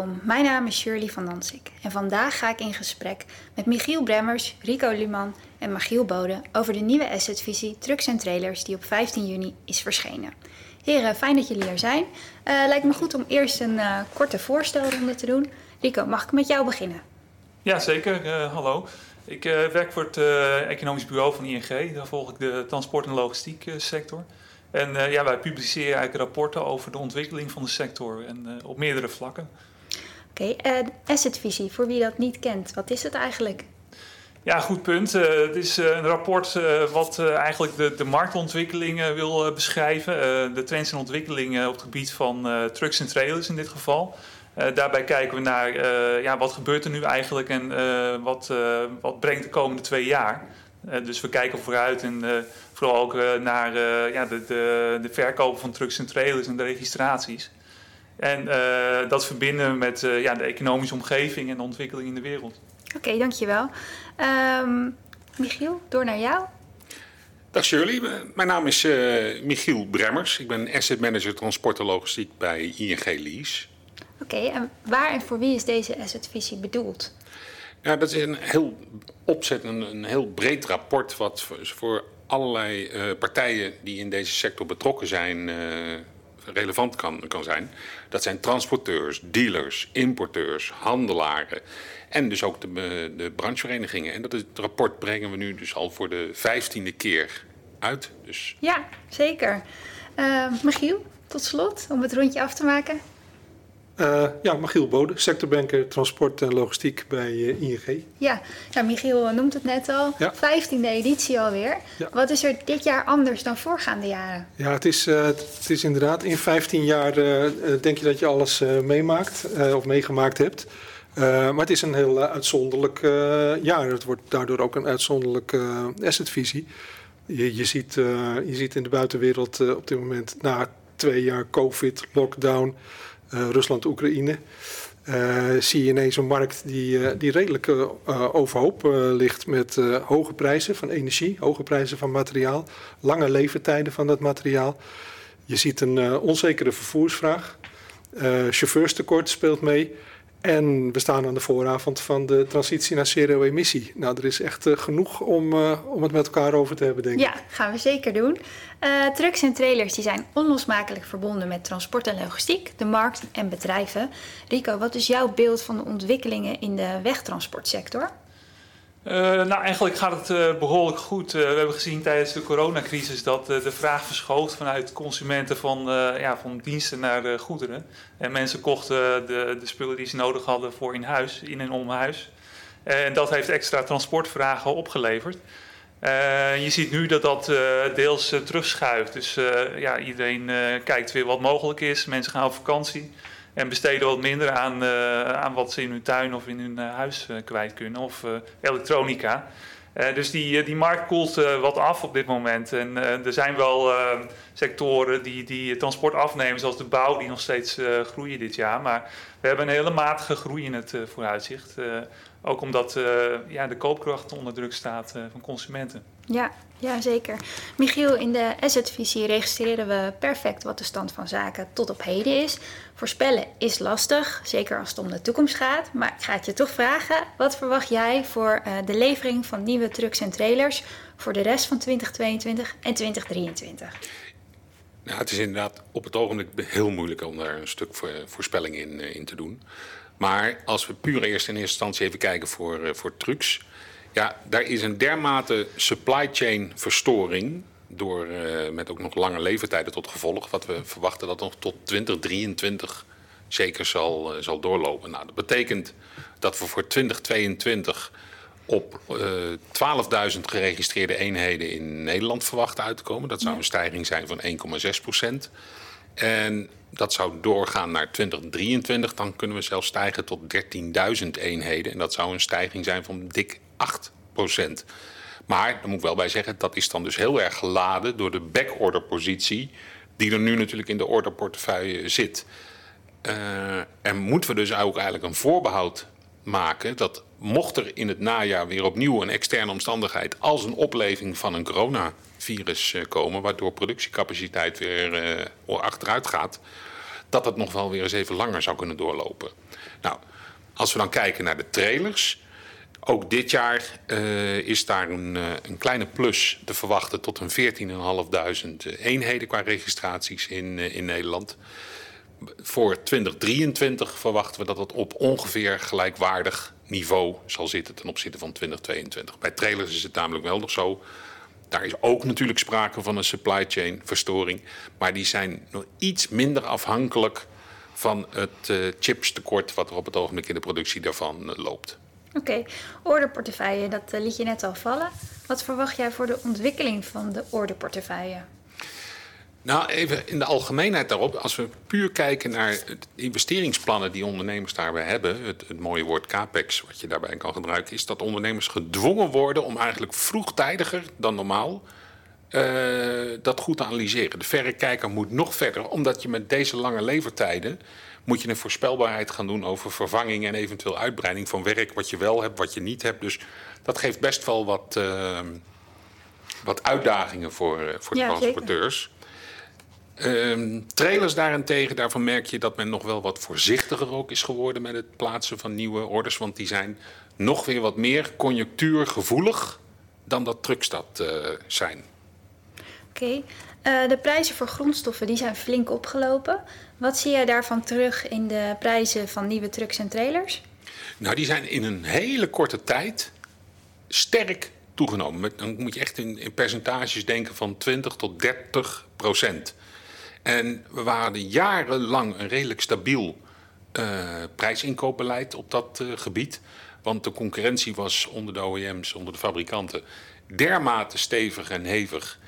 Mijn naam is Shirley van Dansik en vandaag ga ik in gesprek met Michiel Bremmers, Rico Luman en Magiel Bode over de nieuwe assetvisie Trucks en Trailers die op 15 juni is verschenen. Heren, fijn dat jullie er zijn. Uh, lijkt me goed om eerst een uh, korte voorstelronde te doen. Rico, mag ik met jou beginnen? Ja, zeker. Uh, hallo. Ik werk voor het economisch bureau van ING. Daar volg ik de transport- en logistiek sector. En ja, wij publiceren eigenlijk rapporten over de ontwikkeling van de sector en op meerdere vlakken. Oké, okay, uh, assetvisie, voor wie dat niet kent, wat is het eigenlijk? Ja, goed punt. het is een rapport wat eigenlijk de, de marktontwikkelingen wil beschrijven. de trends en ontwikkelingen op het gebied van trucks en trailers in dit geval. daarbij kijken we naar ja, wat gebeurt er nu eigenlijk en wat, wat brengt de komende twee jaar. dus we kijken vooruit en Vooral ook eh, naar eh, ja, de, de, de verkopen van trucks en trailers en de registraties. En eh, dat verbinden met ja, de economische omgeving en de ontwikkeling in de wereld. Oké, dankjewel. Um, Michiel, door naar jou. Dag Shirley, mijn naam is uh, Michiel Bremmers. Ik ben asset manager transport en logistiek bij ING Lease. Oké, en waar en voor wie is deze assetvisie bedoeld? Ja, dat is een heel opzet, een, een heel breed rapport wat voor allerlei uh, partijen die in deze sector betrokken zijn uh, relevant kan, kan zijn. Dat zijn transporteurs, dealers, importeurs, handelaren en dus ook de, de brancheverenigingen. En dat het rapport brengen we nu dus al voor de vijftiende keer uit. Dus. Ja, zeker. Uh, Michiel, tot slot, om het rondje af te maken. Uh, ja, Michiel Bode, sectorbanker transport en logistiek bij uh, ING. Ja, ja, Michiel noemt het net al. Ja. 15e editie alweer. Ja. Wat is er dit jaar anders dan voorgaande jaren? Ja, het is, uh, het is inderdaad in 15 jaar denk je dat je alles meemaakt of meegemaakt hebt. maar het is een heel uitzonderlijk jaar. Het wordt daardoor ook een uitzonderlijke assetvisie. Je, je, ziet, je ziet in de buitenwereld op dit moment na twee jaar COVID, lockdown eh, Rusland-Oekraïne. Uh, zie je ineens een markt die, uh, die redelijk overhoop ligt met hoge prijzen van energie, hoge prijzen van materiaal, lange leeftijden van dat materiaal. Je ziet een onzekere vervoersvraag. chauffeurstekort speelt mee. En we staan aan de vooravond van de transitie naar zero-emissie. Nou, er is echt uh, genoeg om, uh, om het met elkaar over te hebben, denk ik. Ja, gaan we zeker doen. Uh, trucks en trailers die zijn onlosmakelijk verbonden met transport en logistiek, de markt en bedrijven. Rico, wat is jouw beeld van de ontwikkelingen in de wegtransportsector? Uh, nou, eigenlijk gaat het uh, behoorlijk goed. Uh, we hebben gezien tijdens de coronacrisis dat de vraag verschoof vanuit consumenten van, ja, van diensten naar goederen. En mensen kochten de, de spullen die ze nodig hadden voor in huis, in en om huis. En dat heeft extra transportvragen opgeleverd. je ziet nu dat dat deels terugschuift. Dus ja, iedereen kijkt weer wat mogelijk is. Mensen gaan op vakantie. En besteden wat minder aan, uh, aan wat ze in hun tuin of in hun uh, huis uh, kwijt kunnen. Of elektronica. dus die, die markt koelt wat af op dit moment. En er zijn wel sectoren die, die transport afnemen, zoals de bouw, die nog steeds groeien dit jaar. Maar we hebben een hele matige groei in het vooruitzicht. ook omdat ja, de koopkracht onder druk staat van consumenten. Ja, ja, zeker. Michiel, in de assetvisie registreren we perfect wat de stand van zaken tot op heden is. Voorspellen is lastig, zeker als het om de toekomst gaat. Maar ik ga het je toch vragen, wat verwacht jij voor uh, de levering van nieuwe trucks en trailers voor de rest van 2022 en 2023? Nou, het is inderdaad op het ogenblik heel moeilijk om daar een stuk voorspelling in, uh, in te doen. Maar als we puur eerst in eerste instantie even kijken voor, voor trucks ja, daar is een dermate supply chain verstoring. Door, uh, met ook nog lange leeftijden tot gevolg. Wat we verwachten dat nog tot 2023 zeker zal, uh, zal doorlopen. Nou, dat betekent dat we voor 2022 op uh, eh, 12.000 geregistreerde eenheden in Nederland verwachten uit te komen. Dat zou een stijging zijn van 1,6 procent. En dat zou doorgaan naar 2023. Dan kunnen we zelfs stijgen tot 13.000 eenheden. En dat zou een stijging zijn van dik 8 procent. Maar, daar moet ik wel bij zeggen, dat is dan dus heel erg geladen door de backorder positie die er nu natuurlijk in de orderportefeuille zit. Uh, en moeten we dus ook eigenlijk een voorbehoud maken dat mocht er in het najaar weer opnieuw een externe omstandigheid als een opleving van een coronavirus uh, komen, waardoor productiecapaciteit weer uh, achteruit gaat, dat het nog wel weer eens even langer zou kunnen doorlopen. Nou, als we dan kijken naar de trailers. Ook dit jaar uh, is daar een, uh, een, kleine plus te verwachten tot een 14.500 eenheden qua registraties in, in Nederland. Voor 2023 verwachten we dat het op ongeveer gelijkwaardig niveau zal zitten ten opzichte van 2022. Bij trailers is het namelijk wel nog zo. Daar is ook natuurlijk sprake van een supply chain verstoring. Maar die zijn nog iets minder afhankelijk van het chipstekort wat er op het ogenblik in de productie daarvan loopt. Oké, okay. dat uh, liet je net al vallen. Wat verwacht jij voor de ontwikkeling van de orderportefeuille? Nou, even in de algemeenheid daarop. Als we puur kijken naar de investeringsplannen die ondernemers daarbij hebben, het, mooie woord capex wat je daarbij kan gebruiken, is dat ondernemers gedwongen worden om eigenlijk vroegtijdiger dan normaal uh, dat goed te analyseren. De verrekijker moet nog verder, omdat je met deze lange levertijden moet je een voorspelbaarheid gaan doen over vervanging en eventueel uitbreiding van werk wat je wel hebt, wat je niet hebt. Dus dat geeft best wel wat, uh, wat uitdagingen voor, uh, voor ja, transporteurs. Um, trailers daarentegen, daarvan merk je dat men nog wel wat voorzichtiger ook is geworden met het plaatsen van nieuwe orders. Want die zijn nog weer wat meer conjunctuurgevoelig dan dat trucks dat uh, zijn. Oké, okay. uh, de prijzen voor grondstoffen die zijn flink opgelopen. Wat zie jij daarvan terug in de prijzen van nieuwe trucks en trailers? Nou, die zijn in een hele korte tijd sterk toegenomen. Dan moet je echt in, percentages denken van 20 tot 30 procent. En we waren jarenlang een redelijk stabiel uh, prijsinkoopbeleid op dat uh, gebied. Want de concurrentie was onder de OEM's, onder de fabrikanten, dermate stevig en hevig.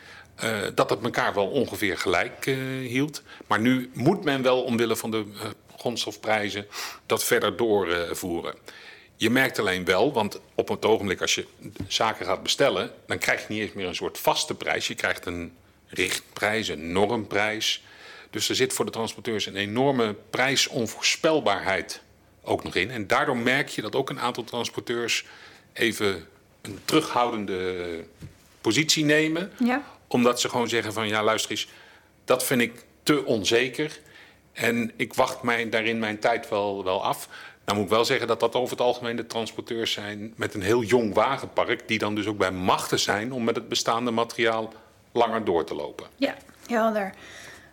Uh, dat het elkaar wel ongeveer gelijk hield. Maar nu moet men wel omwille van de grondstofprijzen dat verder doorvoeren. Je merkt alleen wel, want op het ogenblik als je zaken gaat bestellen, dan krijg je niet eens meer een soort vaste prijs. Je krijgt een richtprijs, een normprijs. Dus er zit voor de transporteurs een enorme prijsonvoorspelbaarheid ook nog in. En daardoor merk je dat ook een aantal transporteurs even een terughoudende positie nemen. Ja. Omdat ze gewoon zeggen van ja luister eens, dat vind ik te onzeker. En ik wacht mij daarin mijn tijd wel, wel af. Nou moet ik wel zeggen dat dat over het algemeen de transporteurs zijn met een heel jong wagenpark. Die dan dus ook bij machten zijn om met het bestaande materiaal langer door te lopen. Ja, helder.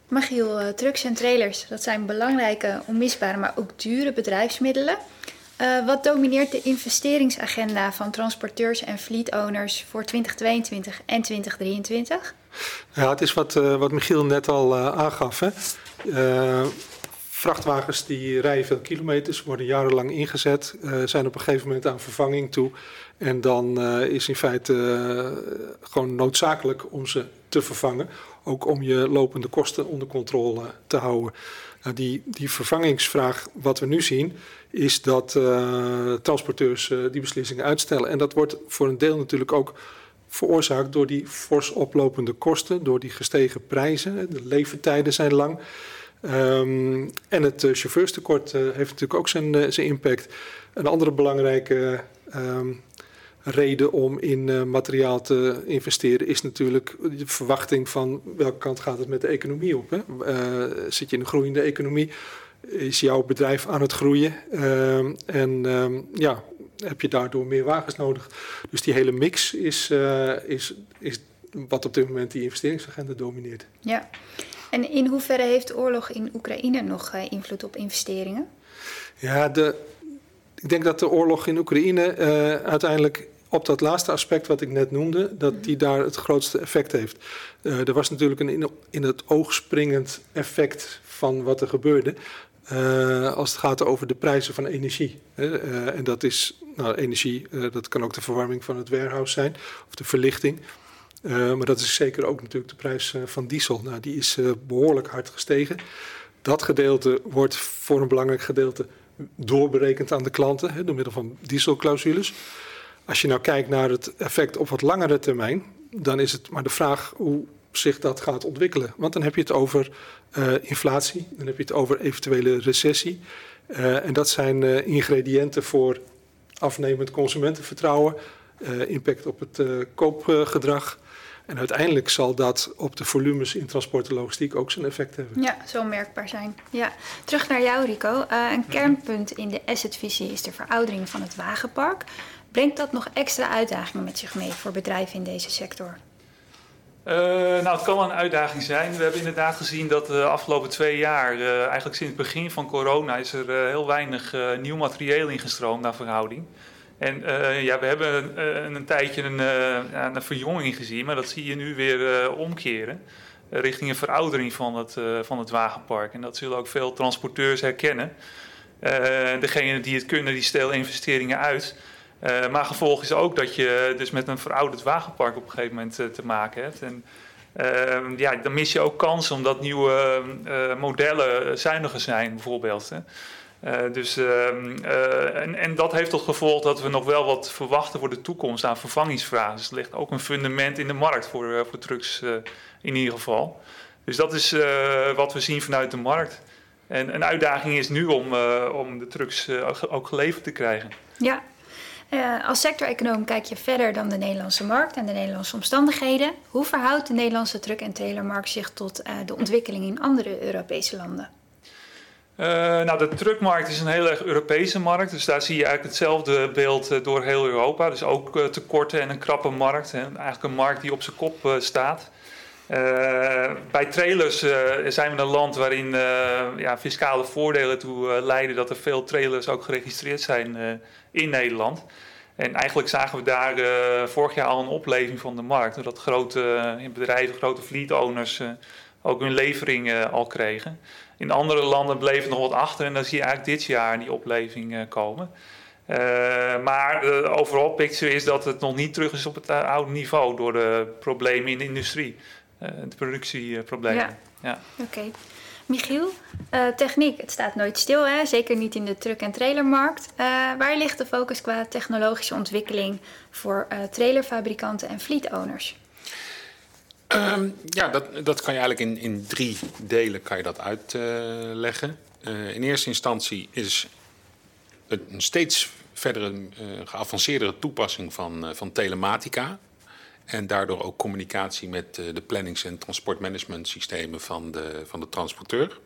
Magiel, uh, trucks en trailers, dat zijn belangrijke, onmisbare, maar ook dure bedrijfsmiddelen. Uh, wat domineert de investeringsagenda van transporteurs en fleet owners voor 2022 en 2023? Ja, het is wat, uh, wat Michiel net al aangaf. Hè? vrachtwagens die rijden veel kilometers, worden jarenlang ingezet, zijn op een gegeven moment aan vervanging toe. En dan is in feite gewoon noodzakelijk om ze te vervangen. Ook om je lopende kosten onder controle te houden. Nou, die, die vervangingsvraag, wat we nu zien, is dat uh, transporteurs die beslissingen uitstellen. En dat wordt voor een deel natuurlijk ook veroorzaakt door die fors oplopende kosten, door die gestegen prijzen. De levertijden zijn lang. Um, en het chauffeurstekort heeft natuurlijk ook zijn, zijn impact. Een andere belangrijke um, reden om in uh, materiaal te investeren is natuurlijk de verwachting van welke kant gaat het met de economie op. Hè? Uh, zit je in een groeiende economie? Is jouw bedrijf aan het groeien? Uh, en ehm, ja, heb je daardoor meer wagens nodig? Dus die hele mix is, eh, is, is wat op dit moment die investeringsagenda domineert. Ja, en in hoeverre heeft de oorlog in Oekraïne nog invloed op investeringen? Ja, de, ik denk dat de oorlog in Oekraïne uh, uiteindelijk op dat laatste aspect wat ik net noemde, dat die daar het grootste effect heeft. Uh, er was natuurlijk een in, het oog springend effect van wat er gebeurde. Uh, als het gaat over de prijzen van energie. Uh, en dat is nou, energie, dat kan ook de verwarming van het warehouse zijn, of de verlichting. maar dat is zeker ook natuurlijk de prijs van diesel. Nou, die is behoorlijk hard gestegen. Dat gedeelte wordt voor een belangrijk gedeelte doorberekend aan de klanten hè, door middel van dieselclausules. Als je nou kijkt naar het effect op wat langere termijn, dan is het maar de vraag hoe zich dat gaat ontwikkelen. Want dan heb je het over uh, inflatie, dan heb je het over eventuele recessie. Uh, en dat zijn uh, ingrediënten voor afnemend consumentenvertrouwen, impact op het koopgedrag. En uiteindelijk zal dat op de volumes in transport en logistiek ook zijn effect hebben. Ja, zal merkbaar zijn. Ja. Terug naar jou, Rico. Een kernpunt in de assetvisie is de veroudering van het wagenpark. Brengt dat nog extra uitdagingen met zich mee voor bedrijven in deze sector? Uh, nou, het kan een uitdaging zijn. We hebben inderdaad gezien dat de afgelopen twee jaar, uh, eigenlijk sinds het begin van corona, is er uh, heel weinig nieuw materieel ingestroomd naar verhouding. En ja, we hebben een, een tijdje een, een, verjonging gezien, maar dat zie je nu weer omkeren. richting een veroudering van het, van het wagenpark. En dat zullen ook veel transporteurs herkennen. degenen die het kunnen, die stellen investeringen uit. Uh, maar gevolg is ook dat je dus met een verouderd wagenpark op een gegeven moment uh, te maken hebt. En uh, ja, dan mis je ook kansen omdat nieuwe eh, modellen zuiniger zijn, bijvoorbeeld. Hè. dus, ehm, en, en, dat heeft tot gevolg dat we nog wel wat verwachten voor de toekomst aan vervangingsvragen. Dus er ligt ook een fundament in de markt voor, voor trucks in ieder geval. Dus dat is wat we zien vanuit de markt. En een uitdaging is nu om, om de trucks ook geleverd te krijgen. Ja, uh, als sector-econoom kijk je verder dan de Nederlandse markt en de Nederlandse omstandigheden. Hoe verhoudt de Nederlandse truck- en trailermarkt zich tot uh, de ontwikkeling in andere Europese landen? Uh, nou, de truckmarkt is een heel erg Europese markt. Dus daar zie je eigenlijk hetzelfde beeld door heel Europa. Dus ook tekorten en een krappe markt. Eigenlijk een markt die op zijn kop staat. Bij trailers zijn we een land waarin ja, fiscale voordelen toe leiden dat er veel trailers ook geregistreerd zijn in Nederland. En eigenlijk zagen we daar vorig jaar al een opleving van de markt. Doordat grote bedrijven, grote fleet owners ook hun levering al kregen. In andere landen bleven nog wat achter en dan zie je eigenlijk dit jaar die opleving komen. maar overal picture is dat het nog niet terug is op het oude niveau door de problemen in de industrie. De productieproblemen. Ja, ja. oké. Michiel, uh, techniek, het staat nooit stil, hè? zeker niet in de truck- en trailermarkt. Uh, waar ligt de focus qua technologische ontwikkeling voor uh, trailerfabrikanten en fleet-owners? Um, ja, dat, dat kan je eigenlijk in, in drie delen kan je dat uitleggen. in eerste instantie is het een steeds verdere geavanceerdere toepassing van, van telematica. En daardoor ook communicatie met eh, de plannings- en transportmanagement systemen van de, van de transporteur.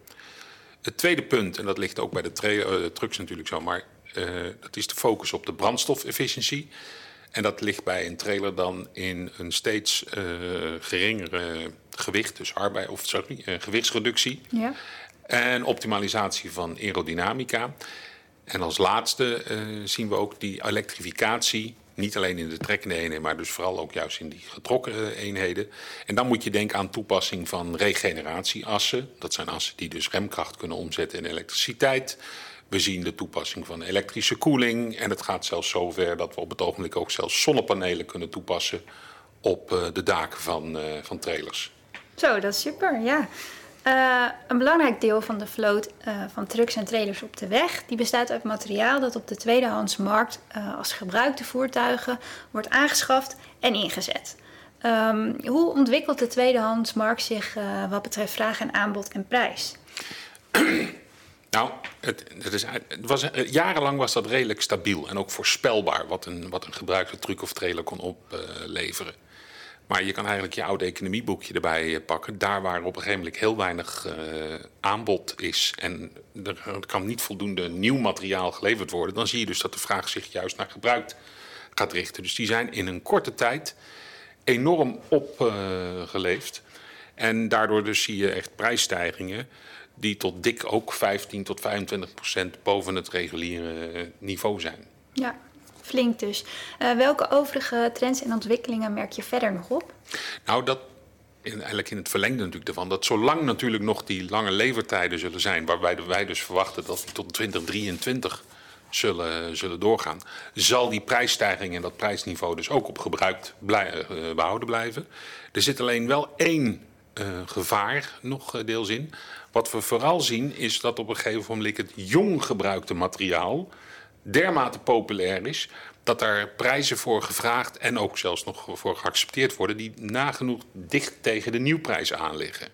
Het tweede punt, en dat ligt ook bij de uh, trucks natuurlijk zo, maar uh, dat is de focus op de brandstofefficiëntie. En dat ligt bij een trailer dan in een steeds uh, geringere gewicht, dus arbeid, of sorry, gewichtsreductie. Ja. En optimalisatie van aerodynamica. En als laatste zien we ook die elektrificatie niet alleen in de trekkende eenheden, maar dus vooral ook juist in die getrokken eenheden. En dan moet je denken aan toepassing van regeneratieassen. Dat zijn assen die dus remkracht kunnen omzetten in elektriciteit. We zien de toepassing van elektrische koeling. En het gaat zelfs zover dat we op het ogenblik ook zelfs zonnepanelen kunnen toepassen op uh, de daken van, uh, van trailers. Zo, dat is super, ja. Uh, een belangrijk deel van de vloot uh, van trucks en trailers op de weg die bestaat uit materiaal dat op de tweedehandsmarkt uh, als gebruikte voertuigen wordt aangeschaft en ingezet. Um, hoe ontwikkelt de tweedehandsmarkt zich wat betreft vraag en aanbod en prijs? Nou, het, het is, het was, jarenlang was dat redelijk stabiel en ook voorspelbaar wat een, wat een gebruikte truck of trailer kon opleveren. Maar je kan eigenlijk je oude economieboekje erbij eh, pakken. Daar waar op een gegeven moment heel weinig uh, aanbod is en er kan niet voldoende nieuw materiaal geleverd worden, dan zie je dus dat de vraag zich juist naar gebruik gaat richten. Dus die zijn in een korte tijd enorm opgeleefd. En daardoor dus zie je echt prijsstijgingen die tot dik ook 15 tot 25 procent boven het reguliere niveau zijn. Ja, flink dus. Uh, welke overige trends en ontwikkelingen merk je verder nog op? Nou, dat in, eigenlijk in het verlengde natuurlijk ervan. Dat zolang natuurlijk nog die lange levertijden zullen zijn, waarbij wij dus verwachten dat die tot 2023 zullen, zullen doorgaan, zal die prijsstijging en dat prijsniveau dus ook op gebruikt uh, behouden blijven. Er zit alleen wel één uh, gevaar nog deels in. Wat we vooral zien is dat op een gegeven moment het jong gebruikte materiaal dermate populair is dat er prijzen voor gevraagd en ook zelfs nog voor geaccepteerd worden die nagenoeg dicht tegen de nieuwprijs aan liggen.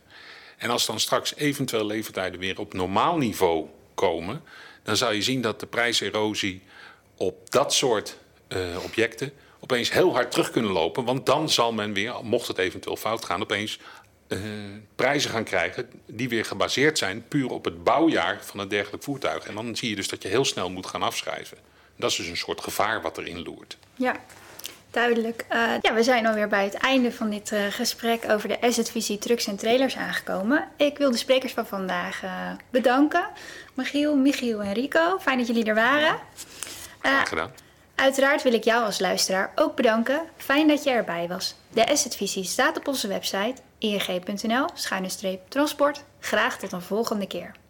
En als dan straks eventueel levertijden weer op normaal niveau komen, dan zal je zien dat de prijserosie op dat soort uh, objecten opeens heel hard terug kunnen lopen. Want dan zal men weer, mocht het eventueel fout gaan, opeens uh, prijzen gaan krijgen die weer gebaseerd zijn puur op het bouwjaar van een dergelijk voertuig. En dan zie je dus dat je heel snel moet gaan afschrijven. Dat is dus een soort gevaar wat erin loert. Ja, duidelijk. Uh, ja, we zijn alweer bij het einde van dit uh, gesprek over de assetvisie trucks en trailers aangekomen. Ik wil de sprekers van vandaag bedanken. Michiel, Michiel en Rico, fijn dat jullie er waren. Graag gedaan. Uiteraard wil ik jou als luisteraar ook bedanken. Fijn dat je erbij was. De assetvisie staat op onze website ing.nl-transport. Graag tot een volgende keer.